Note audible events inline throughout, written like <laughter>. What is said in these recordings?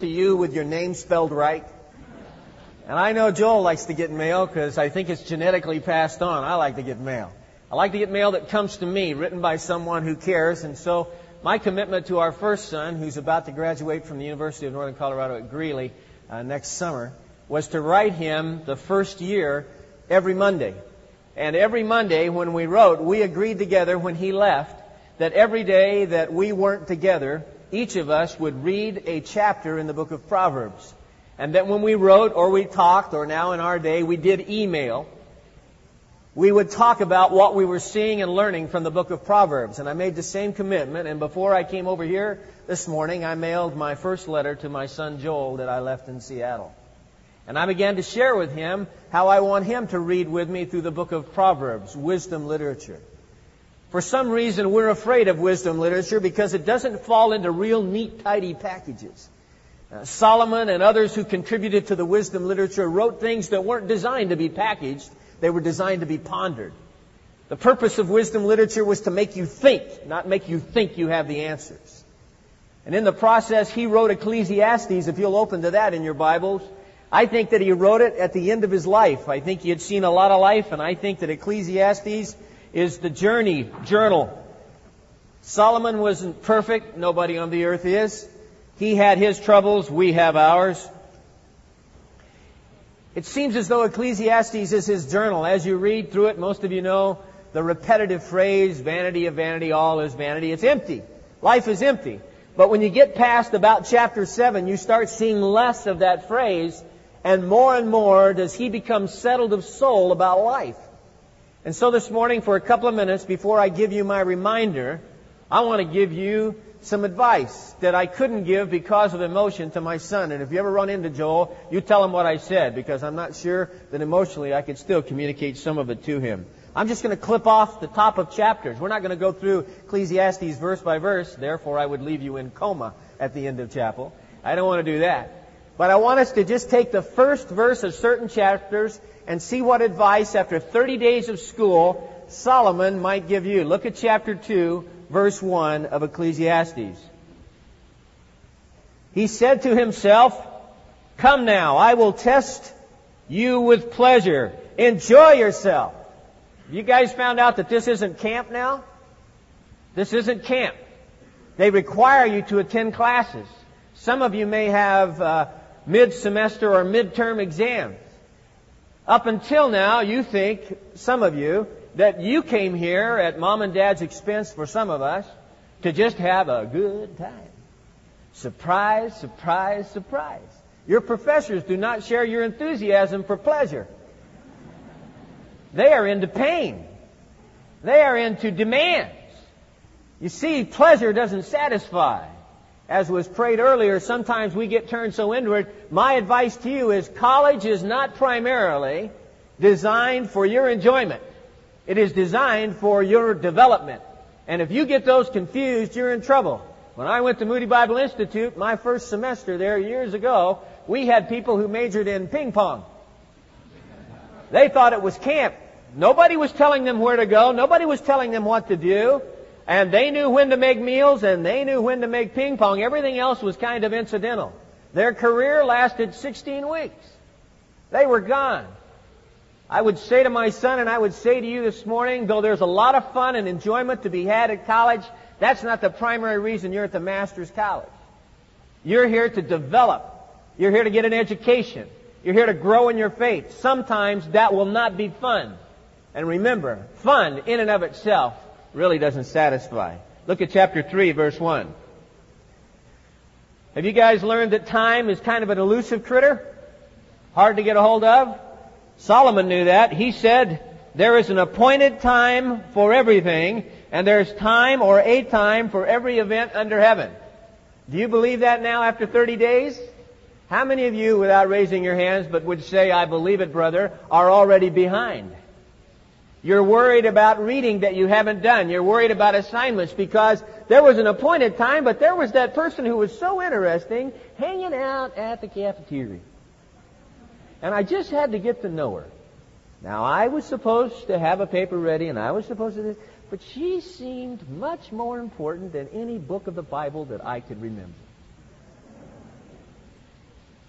to you with your name spelled right. And I know Joel likes to get mail because I think it's genetically passed on. I like to get mail. I like to get mail that comes to me, written by someone who cares. And so my commitment to our first son, who's about to graduate from the University of Northern Colorado at Greeley uh, next summer, was to write him the first year every Monday. And every Monday when we wrote, we agreed together when he left that every day that we weren't together, each of us would read a chapter in the book of Proverbs. And that when we wrote or we talked, or now in our day we did email, we would talk about what we were seeing and learning from the book of Proverbs. And I made the same commitment. And before I came over here this morning, I mailed my first letter to my son Joel that I left in Seattle. And I began to share with him how I want him to read with me through the book of Proverbs, wisdom literature. For some reason, we're afraid of wisdom literature because it doesn't fall into real neat, tidy packages. Uh, Solomon and others who contributed to the wisdom literature wrote things that weren't designed to be packaged, they were designed to be pondered. The purpose of wisdom literature was to make you think, not make you think you have the answers. And in the process, he wrote Ecclesiastes, if you'll open to that in your Bibles. I think that he wrote it at the end of his life. I think he had seen a lot of life, and I think that Ecclesiastes is the journey journal. Solomon wasn't perfect. Nobody on the earth is. He had his troubles. We have ours. It seems as though Ecclesiastes is his journal. As you read through it, most of you know the repetitive phrase, vanity of vanity, all is vanity. It's empty. Life is empty. But when you get past about chapter 7, you start seeing less of that phrase and more and more does he become settled of soul about life. And so this morning, for a couple of minutes before I give you my reminder, I want to give you some advice that I couldn't give because of emotion to my son. And if you ever run into Joel, you tell him what I said because I'm not sure that emotionally I could still communicate some of it to him. I'm just going to clip off the top of chapters. We're not going to go through Ecclesiastes verse by verse. Therefore, I would leave you in coma at the end of chapel. I don't want to do that. But I want us to just take the first verse of certain chapters and see what advice, after 30 days of school, Solomon might give you. Look at chapter 2, verse 1 of Ecclesiastes. He said to himself, Come now, I will test you with pleasure. Enjoy yourself. You guys found out that this isn't camp now? This isn't camp. They require you to attend classes. Some of you may have uh, mid-semester or midterm exams. Up until now, you think, some of you, that you came here at mom and dad's expense for some of us to just have a good time. Surprise, surprise, surprise. Your professors do not share your enthusiasm for pleasure. They are into pain. They are into demands. You see, pleasure doesn't satisfy as was prayed earlier, sometimes we get turned so inward. My advice to you is college is not primarily designed for your enjoyment. It is designed for your development. And if you get those confused, you're in trouble. When I went to Moody Bible Institute, my first semester there years ago, we had people who majored in ping pong. They thought it was camp. Nobody was telling them where to go. Nobody was telling them what to do. And they knew when to make meals and they knew when to make ping pong. Everything else was kind of incidental. Their career lasted 16 weeks. They were gone. I would say to my son and I would say to you this morning, though there's a lot of fun and enjoyment to be had at college, that's not the primary reason you're at the master's college. You're here to develop. You're here to get an education. You're here to grow in your faith. Sometimes that will not be fun. And remember, fun in and of itself really doesn't satisfy. Look at chapter 3, verse 1. Have you guys learned that time is kind of an elusive critter? Hard to get a hold of? Solomon knew that. He said, there is an appointed time for everything, and there's time or a time for every event under heaven. Do you believe that now after 30 days? How many of you, without raising your hands, but would say, I believe it, brother, are already behind? You're worried about reading that you haven't done. You're worried about assignments because there was an appointed time, but there was that person who was so interesting hanging out at the cafeteria. And I just had to get to know her. Now, I was supposed to have a paper ready and I was supposed to, but she seemed much more important than any book of the Bible that I could remember.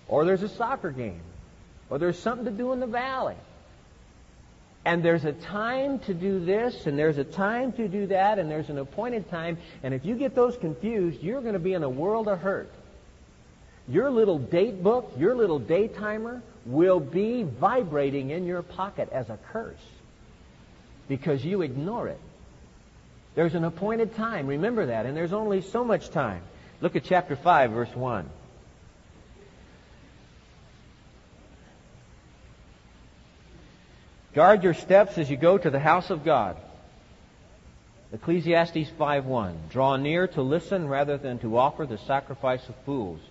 or there's a soccer game, or there's something to do in the valley. And there's a time to do this, and there's a time to do that, and there's an appointed time. And if you get those confused, you're going to be in a world of hurt. Your little date book, your little day timer will be vibrating in your pocket as a curse because you ignore it. There's an appointed time. Remember that. And there's only so much time. Look at chapter 5, verse 1. Guard your steps as you go to the house of God. Ecclesiastes 5:1 Draw near to listen rather than to offer the sacrifice of fools,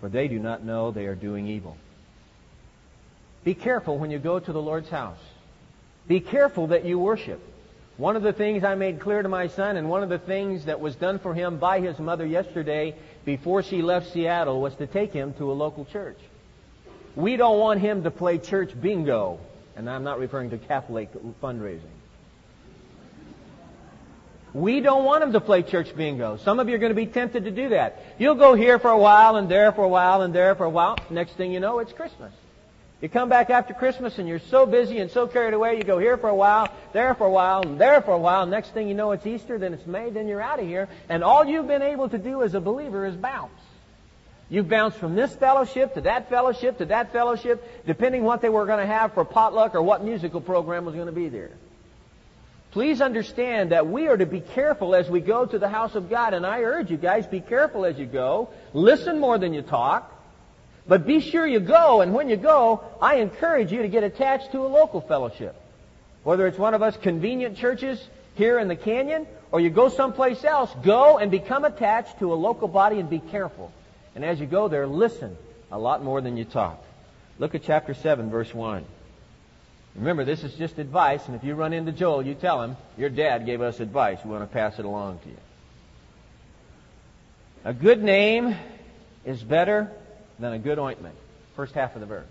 for they do not know they are doing evil. Be careful when you go to the Lord's house. Be careful that you worship. One of the things I made clear to my son, and one of the things that was done for him by his mother yesterday before she left Seattle, was to take him to a local church. We don't want him to play church bingo, and I'm not referring to Catholic fundraising. We don't want them to play church bingo. Some of you are going to be tempted to do that. You'll go here for a while, and there for a while, and there for a while. Next thing you know, it's Christmas. You come back after Christmas and you're so busy and so carried away, you go here for a while, there for a while, and there for a while. Next thing you know, it's Easter, then it's May, then you're out of here. And all you've been able to do as a believer is bounce. You've bounced from this fellowship to that fellowship to that fellowship, depending what they were going to have for potluck or what musical program was going to be there. Please understand that we are to be careful as we go to the house of God, and I urge you guys, be careful as you go. Listen more than you talk. But be sure you go, and when you go, I encourage you to get attached to a local fellowship. Whether it's one of us convenient churches here in the canyon, or you go someplace else, go and become attached to a local body and be careful. And as you go there, listen a lot more than you talk. Look at chapter 7, verse 1. Remember, this is just advice, and if you run into Joel, you tell him, your dad gave us advice. We want to pass it along to you. A good name is better than a good ointment. First half of the verse.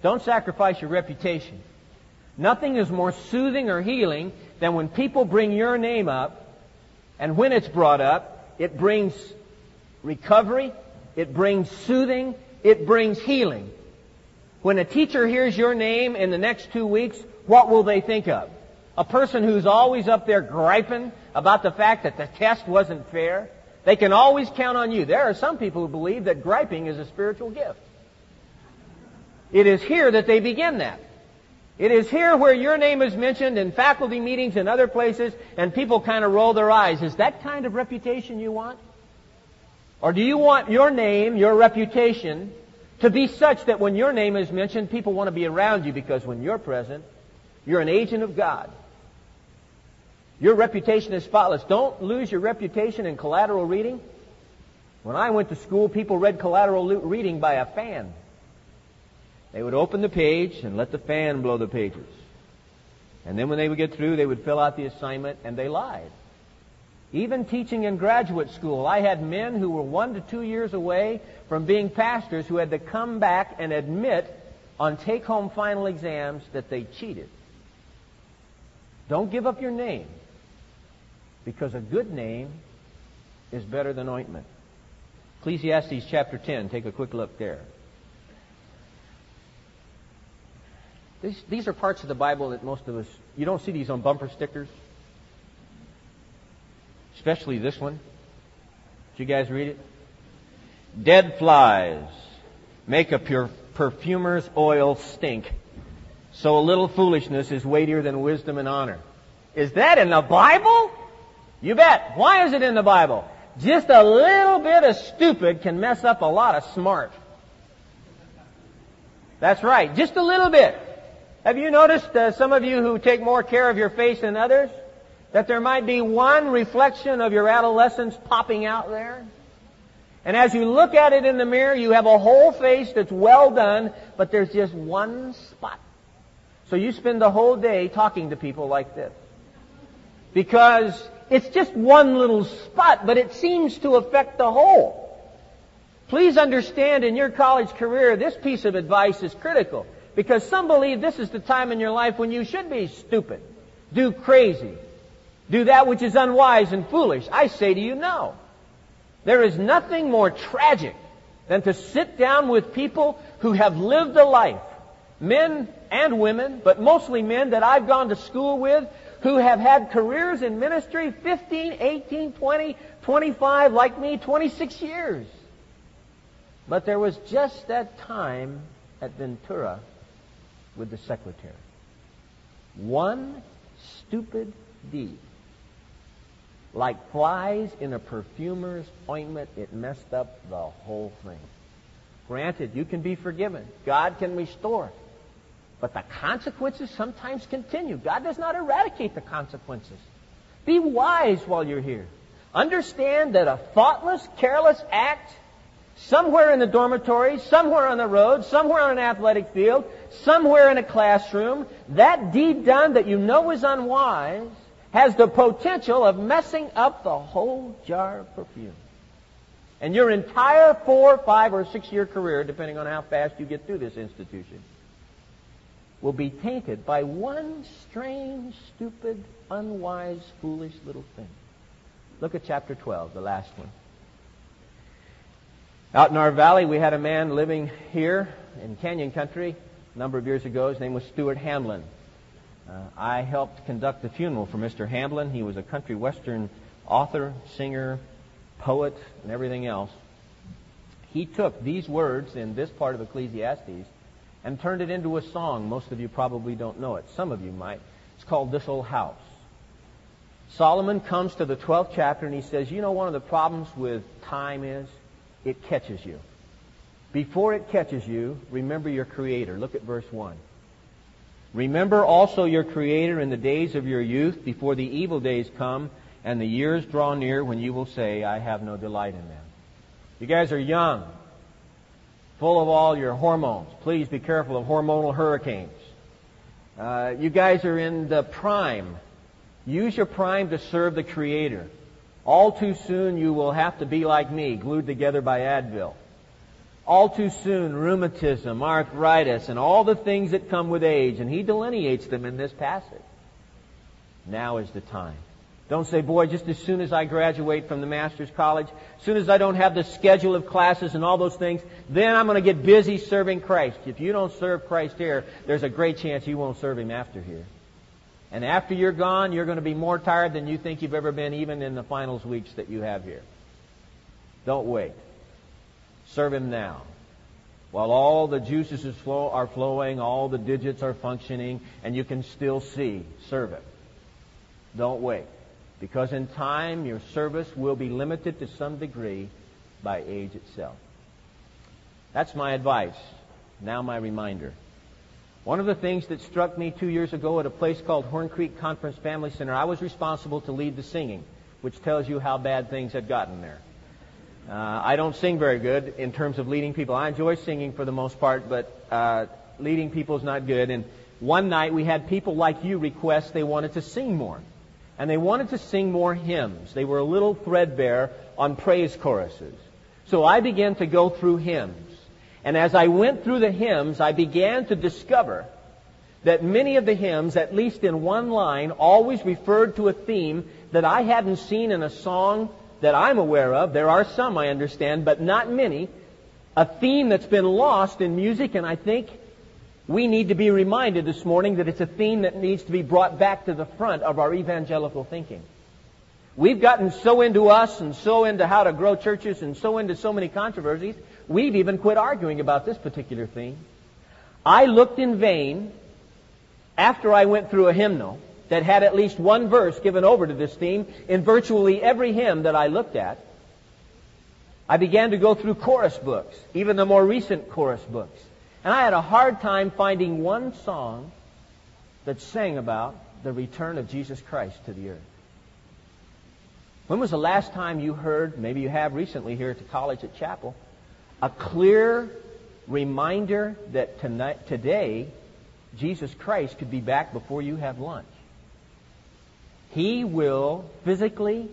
Don't sacrifice your reputation. Nothing is more soothing or healing than when people bring your name up, and when it's brought up, it brings recovery, it brings soothing, it brings healing. When a teacher hears your name in the next two weeks, what will they think of? A person who's always up there griping about the fact that the test wasn't fair, they can always count on you. There are some people who believe that griping is a spiritual gift. It is here that they begin that. It is here where your name is mentioned in faculty meetings and other places, and people kind of roll their eyes. Is that kind of reputation you want? Or do you want your name, your reputation, to be such that when your name is mentioned, people want to be around you because when you're present, you're an agent of God. Your reputation is spotless. Don't lose your reputation in collateral reading. When I went to school, people read collateral reading by a fan. They would open the page and let the fan blow the pages. And then when they would get through, they would fill out the assignment and they lied. Even teaching in graduate school, I had men who were one to two years away from being pastors who had to come back and admit on take home final exams that they cheated. Don't give up your name. Because a good name is better than ointment. Ecclesiastes chapter 10, take a quick look there. These, these are parts of the Bible that most of us, you don't see these on bumper stickers. Especially this one. Did you guys read it? Dead flies make a pure perfumer's oil stink. So a little foolishness is weightier than wisdom and honor. Is that in the Bible? You bet. Why is it in the Bible? Just a little bit of stupid can mess up a lot of smart. That's right. Just a little bit. Have you noticed, uh, some of you who take more care of your face than others, that there might be one reflection of your adolescence popping out there? And as you look at it in the mirror, you have a whole face that's well done, but there's just one spot. So you spend the whole day talking to people like this. Because it's just one little spot, but it seems to affect the whole. Please understand in your college career, this piece of advice is critical. Because some believe this is the time in your life when you should be stupid, do crazy, do that which is unwise and foolish. I say to you, no. There is nothing more tragic than to sit down with people who have lived a life, men and women, but mostly men that I've gone to school with, who have had careers in ministry 15, 18, 20, 25, like me, 26 years. But there was just that time at Ventura with the secretary. One stupid deed. Like flies in a perfumer's ointment, it messed up the whole thing. Granted, you can be forgiven. God can restore. But the consequences sometimes continue. God does not eradicate the consequences. Be wise while you're here. Understand that a thoughtless, careless act somewhere in the dormitory, somewhere on the road, somewhere on an athletic field, somewhere in a classroom, that deed done that you know is unwise has the potential of messing up the whole jar of perfume. And your entire four, five, or six year career, depending on how fast you get through this institution, will be tainted by one strange, stupid, unwise, foolish little thing. Look at chapter 12, the last one. Out in our valley, we had a man living here in Canyon Country a number of years ago. His name was Stuart Hamblen. Uh, I helped conduct the funeral for Mr. Hamblen. He was a country western author, singer, poet, and everything else. He took these words in this part of Ecclesiastes and turned it into a song. Most of you probably don't know it. Some of you might. It's called This Old House. Solomon comes to the 12th chapter and he says, You know, one of the problems with time is it catches you. Before it catches you, remember your Creator. Look at verse 1. Remember also your Creator in the days of your youth, before the evil days come and the years draw near when you will say, I have no delight in them. You guys are young, full of all your hormones. Please be careful of hormonal hurricanes. Uh, you guys are in the prime. Use your prime to serve the Creator. All too soon you will have to be like me, glued together by Advil. All too soon, rheumatism, arthritis, and all the things that come with age, and he delineates them in this passage. Now is the time. Don't say, boy, just as soon as I graduate from the master's college, as soon as I don't have the schedule of classes and all those things, then I'm going to get busy serving Christ. If you don't serve Christ here, there's a great chance you won't serve Him after here. And after you're gone, you're going to be more tired than you think you've ever been, even in the finals weeks that you have here. Don't wait. Serve Him now. While all the juices are flowing, all the digits are functioning, and you can still see, serve Him. Don't wait. Because in time, your service will be limited to some degree by age itself. That's my advice. Now my reminder. One of the things that struck me two years ago at a place called Horn Creek Conference Family Center, I was responsible to lead the singing, which tells you how bad things had gotten there. Uh, I don't sing very good in terms of leading people. I enjoy singing for the most part, but uh, leading people is not good. And one night we had people like you request they wanted to sing more. And they wanted to sing more hymns. They were a little threadbare on praise choruses. So I began to go through hymns. And as I went through the hymns, I began to discover that many of the hymns, at least in one line, always referred to a theme that I hadn't seen in a song that I'm aware of. There are some, I understand, but not many. A theme that's been lost in music, and I think we need to be reminded this morning that it's a theme that needs to be brought back to the front of our evangelical thinking. We've gotten so into us and so into how to grow churches and so into so many controversies We've even quit arguing about this particular theme. I looked in vain after I went through a hymnal that had at least one verse given over to this theme in virtually every hymn that I looked at. I began to go through chorus books, even the more recent chorus books. And I had a hard time finding one song that sang about the return of Jesus Christ to the earth. When was the last time you heard, maybe you have recently here at the college at Chapel, a clear reminder that tonight, today Jesus Christ could be back before you have lunch. He will physically,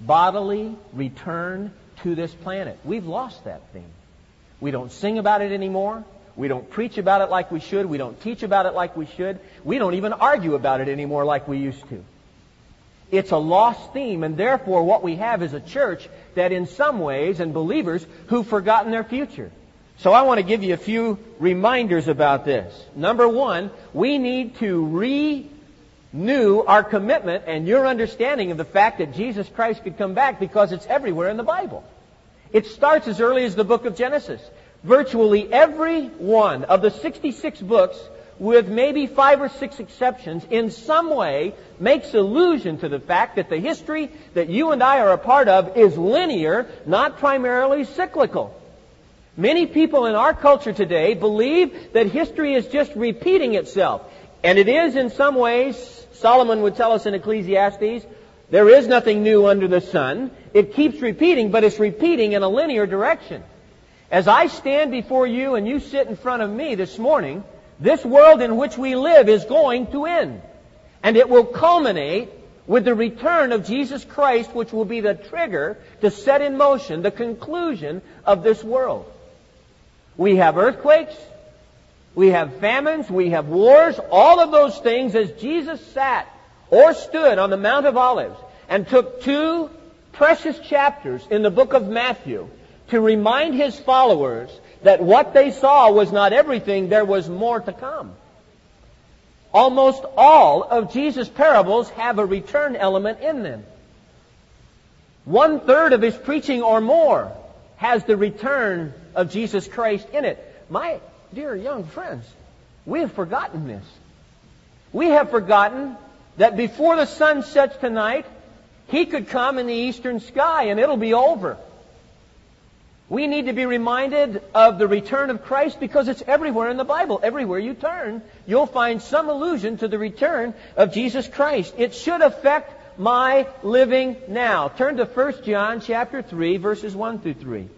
bodily return to this planet. We've lost that thing. We don't sing about it anymore. We don't preach about it like we should. We don't teach about it like we should. We don't even argue about it anymore like we used to. It's a lost theme, and therefore what we have is a church that in some ways, and believers who've forgotten their future. So I want to give you a few reminders about this. Number one, we need to renew our commitment and your understanding of the fact that Jesus Christ could come back because it's everywhere in the Bible. It starts as early as the book of Genesis. Virtually every one of the 66 books with maybe five or six exceptions, in some way makes allusion to the fact that the history that you and I are a part of is linear, not primarily cyclical. Many people in our culture today believe that history is just repeating itself. And it is in some ways, Solomon would tell us in Ecclesiastes, there is nothing new under the sun. It keeps repeating, but it's repeating in a linear direction. As I stand before you and you sit in front of me this morning, this world in which we live is going to end. And it will culminate with the return of Jesus Christ, which will be the trigger to set in motion the conclusion of this world. We have earthquakes, we have famines, we have wars, all of those things as Jesus sat or stood on the Mount of Olives and took two precious chapters in the book of Matthew to remind his followers that what they saw was not everything, there was more to come. Almost all of Jesus' parables have a return element in them. One third of his preaching or more has the return of Jesus Christ in it. My dear young friends, we have forgotten this. We have forgotten that before the sun sets tonight, he could come in the eastern sky and it'll be over. We need to be reminded of the return of Christ because it's everywhere in the Bible. Everywhere you turn, you'll find some allusion to the return of Jesus Christ. It should affect my living now. Turn to 1 John chapter 3 verses 1 through 3.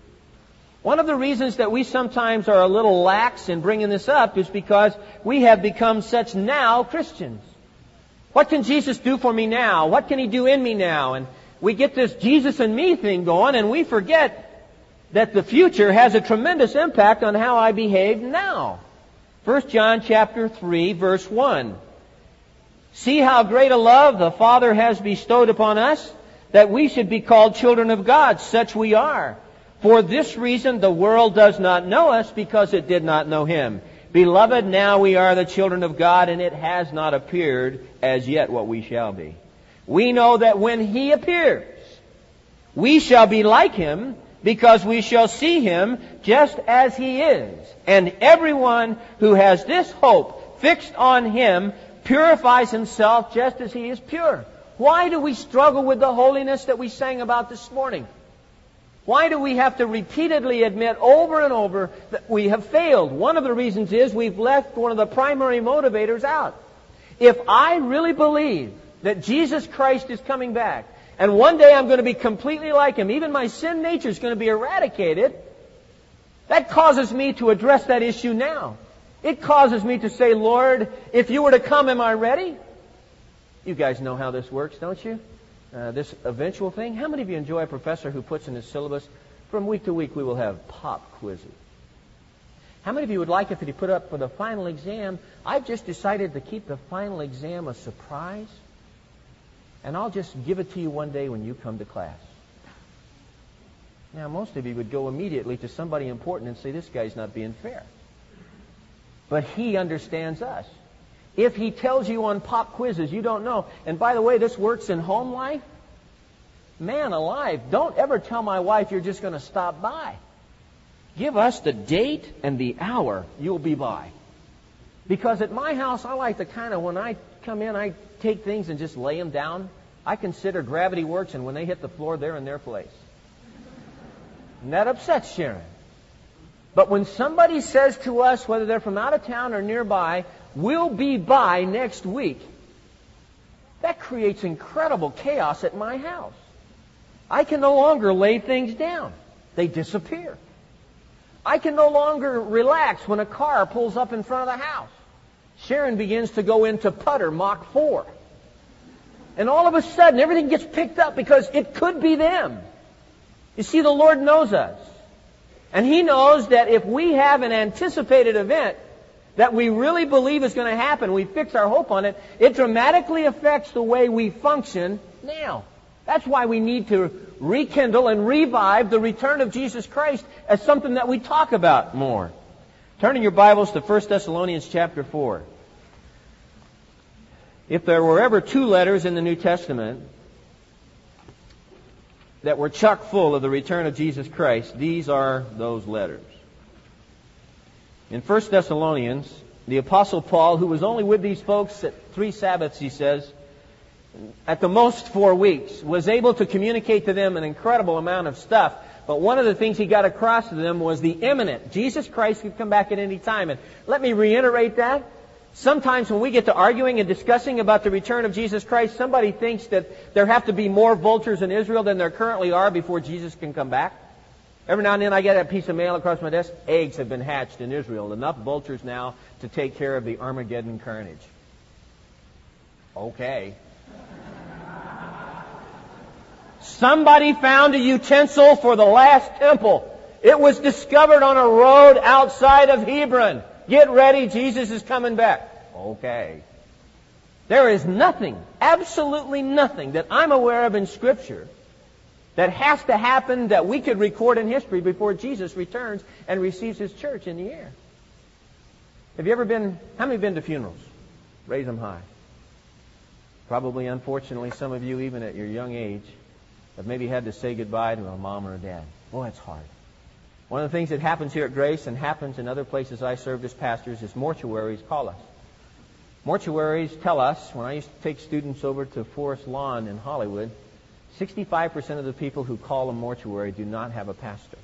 One of the reasons that we sometimes are a little lax in bringing this up is because we have become such now Christians. What can Jesus do for me now? What can He do in me now? And we get this Jesus and me thing going and we forget that the future has a tremendous impact on how I behave now. 1 John chapter 3 verse 1. See how great a love the Father has bestowed upon us that we should be called children of God. Such we are. For this reason the world does not know us because it did not know Him. Beloved, now we are the children of God and it has not appeared as yet what we shall be. We know that when He appears, we shall be like Him because we shall see him just as he is. And everyone who has this hope fixed on him purifies himself just as he is pure. Why do we struggle with the holiness that we sang about this morning? Why do we have to repeatedly admit over and over that we have failed? One of the reasons is we've left one of the primary motivators out. If I really believe that Jesus Christ is coming back, and one day I'm going to be completely like Him. Even my sin nature is going to be eradicated. That causes me to address that issue now. It causes me to say, Lord, if you were to come, am I ready? You guys know how this works, don't you? Uh, this eventual thing. How many of you enjoy a professor who puts in his syllabus, from week to week we will have pop quizzes? How many of you would like if he put up for the final exam, I've just decided to keep the final exam a surprise? and I'll just give it to you one day when you come to class. Now, most of you would go immediately to somebody important and say, this guy's not being fair. But he understands us. If he tells you on pop quizzes, you don't know. And by the way, this works in home life. Man alive, don't ever tell my wife you're just going to stop by. Give us the date and the hour you'll be by. Because at my house, I like to kind of, when I come in, I take things and just lay them down. I consider gravity works, and when they hit the floor, they're in their place. And that upsets Sharon. But when somebody says to us, whether they're from out of town or nearby, we'll be by next week, that creates incredible chaos at my house. I can no longer lay things down. They disappear. I can no longer relax when a car pulls up in front of the house. Sharon begins to go into putter Mach 4. And all of a sudden, everything gets picked up because it could be them. You see, the Lord knows us. And He knows that if we have an anticipated event that we really believe is going to happen, we fix our hope on it, it dramatically affects the way we function now. That's why we need to rekindle and revive the return of Jesus Christ as something that we talk about more. Turn in your Bibles to 1 Thessalonians chapter 4. If there were ever two letters in the New Testament that were chock full of the return of Jesus Christ, these are those letters. In 1 Thessalonians, the Apostle Paul, who was only with these folks at three Sabbaths, he says, at the most four weeks, was able to communicate to them an incredible amount of stuff. But one of the things he got across to them was the imminent. Jesus Christ could come back at any time. And let me reiterate that. Sometimes when we get to arguing and discussing about the return of Jesus Christ, somebody thinks that there have to be more vultures in Israel than there currently are before Jesus can come back. Every now and then I get a piece of mail across my desk. Eggs have been hatched in Israel. Enough vultures now to take care of the Armageddon carnage. Okay. Somebody found a utensil for the last temple. It was discovered on a road outside of Hebron. Get ready, Jesus is coming back. Okay. There is nothing, absolutely nothing that I'm aware of in Scripture that has to happen that we could record in history before Jesus returns and receives his church in the air. Have you ever been, how many been to funerals? Raise them high. Probably, unfortunately, some of you, even at your young age, have maybe had to say goodbye to a mom or a dad. Oh, it's hard. One of the things that happens here at Grace and happens in other places I served as pastors is mortuaries call us. Mortuaries tell us, when I used to take students over to Forest Lawn in Hollywood, 65% of the people who call a mortuary do not have a pastor.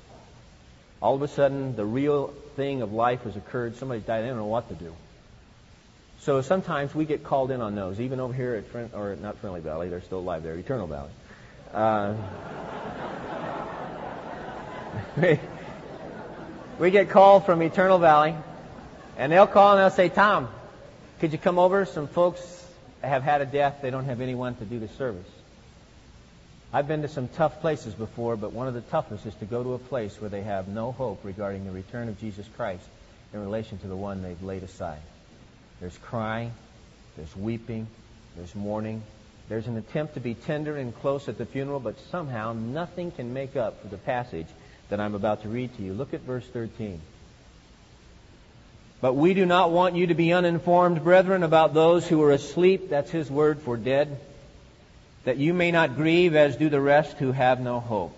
All of a sudden, the real thing of life has occurred. Somebody's died. They don't know what to do. So sometimes we get called in on those, even over here at, Friend, or not Friendly Valley. They're still alive there, Eternal Valley. Uh, we, <laughs> we get called from Eternal Valley, and they'll call and they'll say, Tom, could you come over? Some folks have had a death. They don't have anyone to do the service. I've been to some tough places before, but one of the toughest is to go to a place where they have no hope regarding the return of Jesus Christ in relation to the one they've laid aside. There's crying, there's weeping, there's mourning, there's an attempt to be tender and close at the funeral, but somehow nothing can make up for the passage that I'm about to read to you. Look at verse 13. But we do not want you to be uninformed, brethren, about those who are asleep. That's his word for dead that you may not grieve as do the rest who have no hope.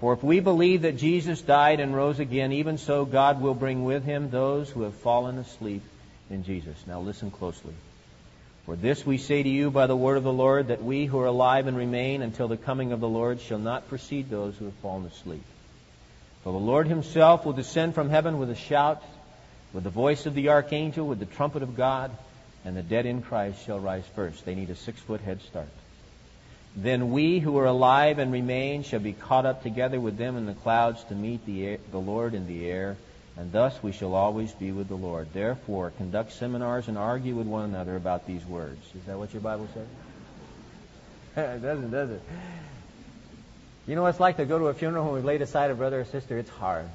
For if we believe that Jesus died and rose again, even so God will bring with him those who have fallen asleep in Jesus. Now listen closely. For this we say to you by the word of the Lord, that we who are alive and remain until the coming of the Lord shall not precede those who have fallen asleep. For the Lord himself will descend from heaven with a shout, with the voice of the archangel, with the trumpet of God, and the dead in Christ shall rise first. They need a six foot head start. Then we who are alive and remain shall be caught up together with them in the clouds to meet the, air, the Lord in the air, and thus we shall always be with the Lord. Therefore, conduct seminars and argue with one another about these words. Is that what your Bible says? <laughs> it doesn't, does it? You know what it's like to go to a funeral when we've laid aside a brother or sister? It's hard.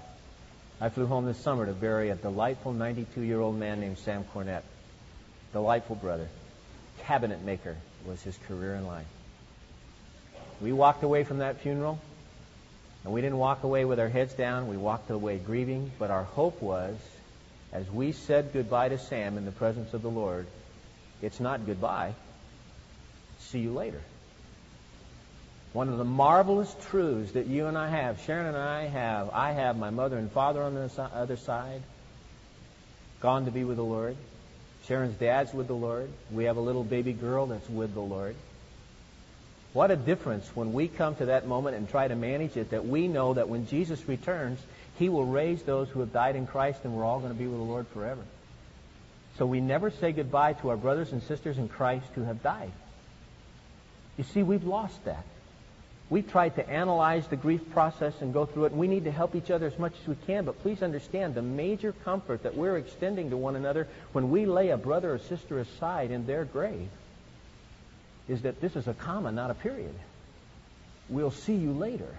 I flew home this summer to bury a delightful 92 year old man named Sam Cornett. Delightful brother. Cabinet maker was his career in life. We walked away from that funeral, and we didn't walk away with our heads down. We walked away grieving, but our hope was, as we said goodbye to Sam in the presence of the Lord, it's not goodbye. See you later. One of the marvelous truths that you and I have, Sharon and I have, I have my mother and father on the other side, gone to be with the Lord. Sharon's dad's with the Lord. We have a little baby girl that's with the Lord. What a difference when we come to that moment and try to manage it that we know that when Jesus returns, he will raise those who have died in Christ and we're all going to be with the Lord forever. So we never say goodbye to our brothers and sisters in Christ who have died. You see, we've lost that. We've tried to analyze the grief process and go through it, and we need to help each other as much as we can. But please understand the major comfort that we're extending to one another when we lay a brother or sister aside in their grave is that this is a comma, not a period. We'll see you later.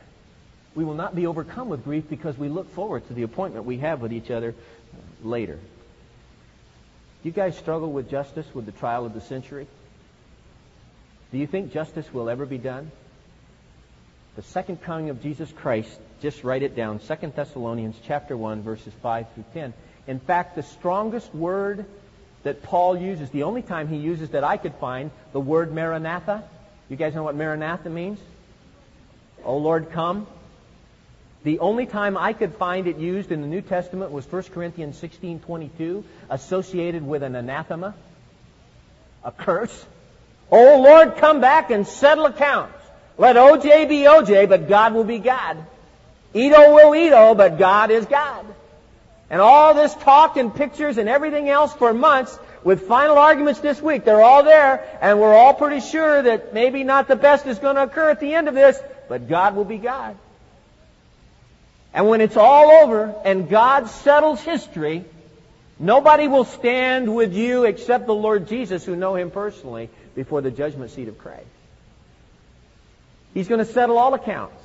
We will not be overcome with grief because we look forward to the appointment we have with each other later. You guys struggle with justice, with the trial of the century? Do you think justice will ever be done? The second coming of Jesus Christ, just write it down, 2 Thessalonians chapter 1 verses 5 through 10. In fact, the strongest word that Paul uses, the only time he uses that I could find, the word Maranatha. You guys know what Maranatha means? Oh Lord, come. The only time I could find it used in the New Testament was 1 Corinthians 16:22, associated with an anathema, a curse. Oh Lord, come back and settle accounts. Let OJ be OJ, but God will be God. Ito will Ito, but God is God. And all this talk and pictures and everything else for months with final arguments this week, they're all there, and we're all pretty sure that maybe not the best is going to occur at the end of this, but God will be God. And when it's all over and God settles history, nobody will stand with you except the Lord Jesus who know Him personally before the judgment seat of Christ. He's going to settle all accounts.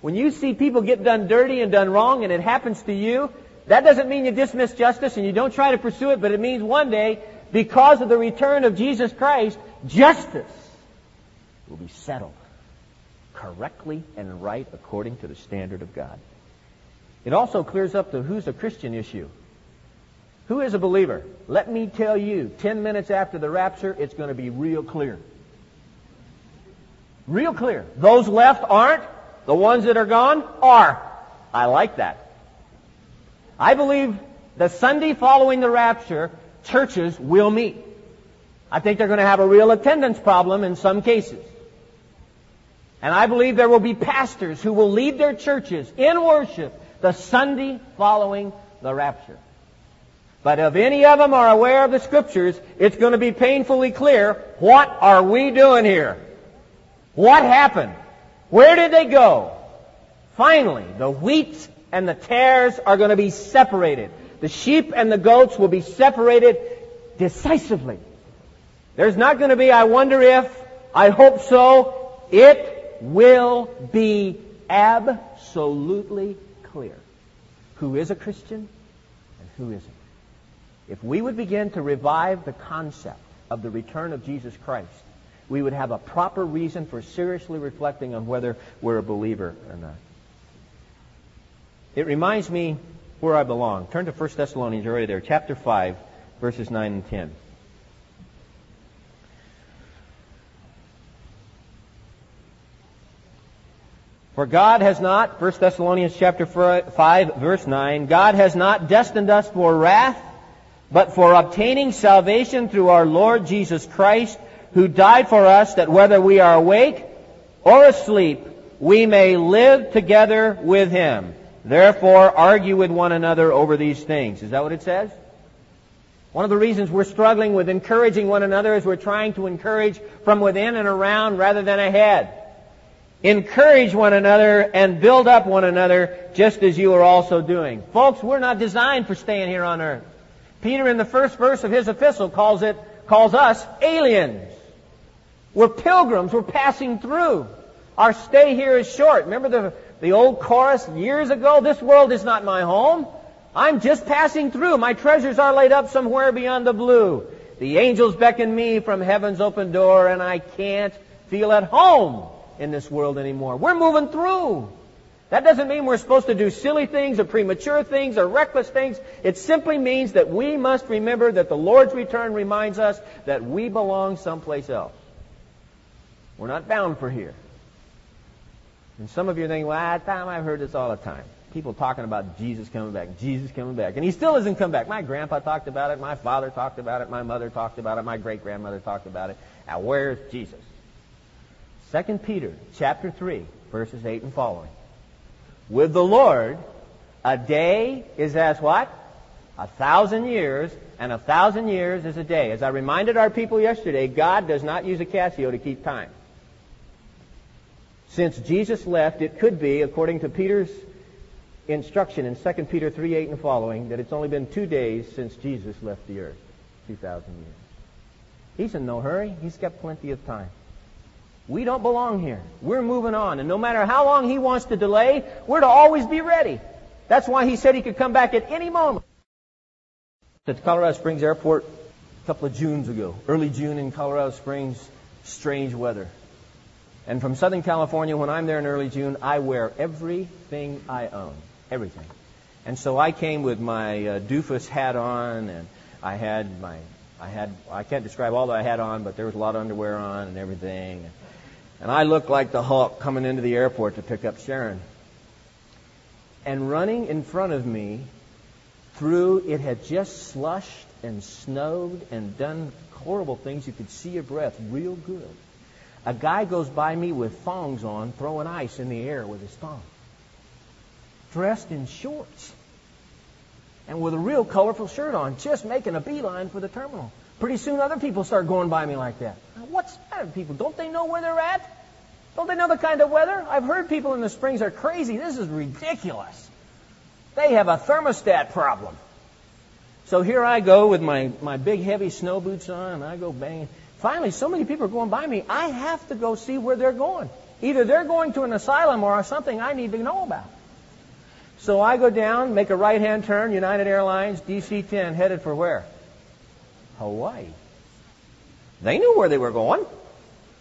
When you see people get done dirty and done wrong and it happens to you, that doesn't mean you dismiss justice and you don't try to pursue it, but it means one day, because of the return of Jesus Christ, justice will be settled correctly and right according to the standard of God. It also clears up the who's a Christian issue. Who is a believer? Let me tell you, 10 minutes after the rapture, it's going to be real clear. Real clear. Those left aren't. The ones that are gone are. I like that. I believe the Sunday following the rapture, churches will meet. I think they're going to have a real attendance problem in some cases. And I believe there will be pastors who will lead their churches in worship the Sunday following the rapture. But if any of them are aware of the scriptures, it's going to be painfully clear, what are we doing here? What happened? Where did they go? Finally, the wheat and the tares are going to be separated. The sheep and the goats will be separated decisively. There's not going to be, I wonder if, I hope so. It will be absolutely clear who is a Christian and who isn't. If we would begin to revive the concept of the return of Jesus Christ, we would have a proper reason for seriously reflecting on whether we're a believer or not. It reminds me where I belong. Turn to 1 Thessalonians, already there, chapter 5, verses 9 and 10. For God has not, 1 Thessalonians chapter 5, verse 9, God has not destined us for wrath, but for obtaining salvation through our Lord Jesus Christ, who died for us, that whether we are awake or asleep, we may live together with him. Therefore, argue with one another over these things. Is that what it says? One of the reasons we're struggling with encouraging one another is we're trying to encourage from within and around rather than ahead. Encourage one another and build up one another just as you are also doing. Folks, we're not designed for staying here on earth. Peter in the first verse of his epistle calls it, calls us aliens. We're pilgrims. We're passing through. Our stay here is short. Remember the, the old chorus years ago? This world is not my home. I'm just passing through. My treasures are laid up somewhere beyond the blue. The angels beckon me from heaven's open door and I can't feel at home in this world anymore. We're moving through. That doesn't mean we're supposed to do silly things or premature things or reckless things. It simply means that we must remember that the Lord's return reminds us that we belong someplace else. We're not bound for here. And some of you are thinking, well, Tom, I've heard this all the time. People talking about Jesus coming back, Jesus coming back. And he still hasn't come back. My grandpa talked about it, my father talked about it, my mother talked about it, my great grandmother talked about it. Now where's Jesus? 2 Peter chapter 3, verses 8 and following. With the Lord, a day is as what? A thousand years, and a thousand years is a day. As I reminded our people yesterday, God does not use a Casio to keep time. Since Jesus left, it could be, according to Peter's instruction in 2 Peter 3, 8 and following, that it's only been two days since Jesus left the earth. 2,000 years. He's in no hurry. He's got plenty of time. We don't belong here. We're moving on. And no matter how long he wants to delay, we're to always be ready. That's why he said he could come back at any moment. At the Colorado Springs Airport a couple of Junes ago, early June in Colorado Springs, strange weather. And from Southern California, when I'm there in early June, I wear everything I own. Everything. And so I came with my uh, doofus hat on, and I had my, I had, I can't describe all that I had on, but there was a lot of underwear on and everything. And I looked like the Hulk coming into the airport to pick up Sharon. And running in front of me through, it had just slushed and snowed and done horrible things. You could see your breath real good. A guy goes by me with thongs on, throwing ice in the air with his thong. Dressed in shorts. And with a real colorful shirt on, just making a beeline for the terminal. Pretty soon other people start going by me like that. Now, what's the matter with people? Don't they know where they're at? Don't they know the kind of weather? I've heard people in the springs are crazy. This is ridiculous. They have a thermostat problem. So here I go with my, my big heavy snow boots on, and I go banging. Finally, so many people are going by me, I have to go see where they're going. Either they're going to an asylum or something I need to know about. So I go down, make a right hand turn, United Airlines, DC 10, headed for where? Hawaii. They knew where they were going.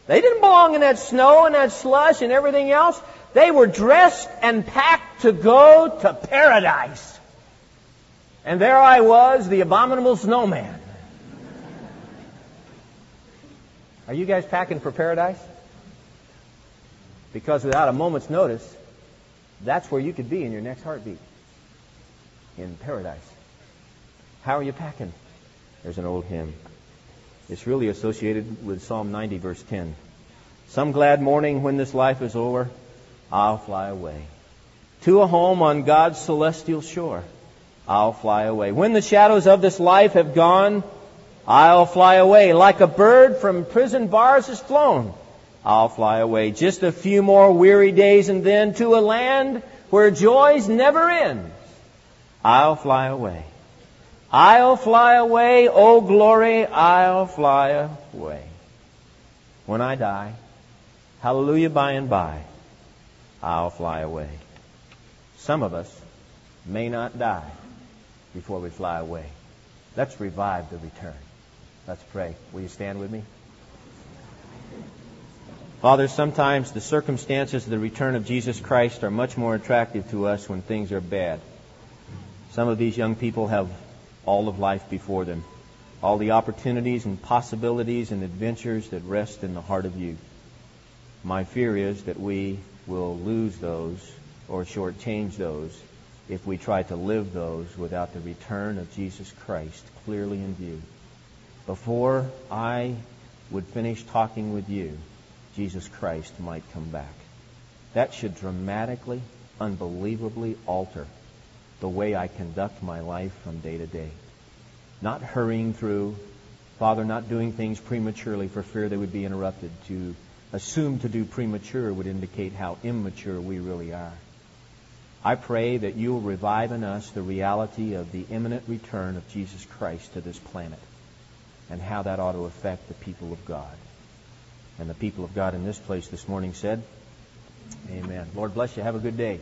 They didn't belong in that snow and that slush and everything else. They were dressed and packed to go to paradise. And there I was, the abominable snowman. Are you guys packing for paradise? Because without a moment's notice, that's where you could be in your next heartbeat. In paradise. How are you packing? There's an old hymn. It's really associated with Psalm 90, verse 10. Some glad morning when this life is over, I'll fly away to a home on God's celestial shore. I'll fly away. When the shadows of this life have gone, I'll fly away. Like a bird from prison bars is flown, I'll fly away. Just a few more weary days and then to a land where joys never end. I'll fly away. I'll fly away, oh glory, I'll fly away. When I die, hallelujah by and by, I'll fly away. Some of us may not die before we fly away. Let's revive the return. Let's pray. Will you stand with me? Father, sometimes the circumstances of the return of Jesus Christ are much more attractive to us when things are bad. Some of these young people have all of life before them, all the opportunities and possibilities and adventures that rest in the heart of youth. My fear is that we will lose those or shortchange those if we try to live those without the return of Jesus Christ clearly in view. Before I would finish talking with you, Jesus Christ might come back. That should dramatically, unbelievably alter the way I conduct my life from day to day. Not hurrying through, Father, not doing things prematurely for fear they would be interrupted. To assume to do premature would indicate how immature we really are. I pray that you will revive in us the reality of the imminent return of Jesus Christ to this planet and how that ought to affect the people of God. And the people of God in this place this morning said, Amen. Lord bless you. Have a good day.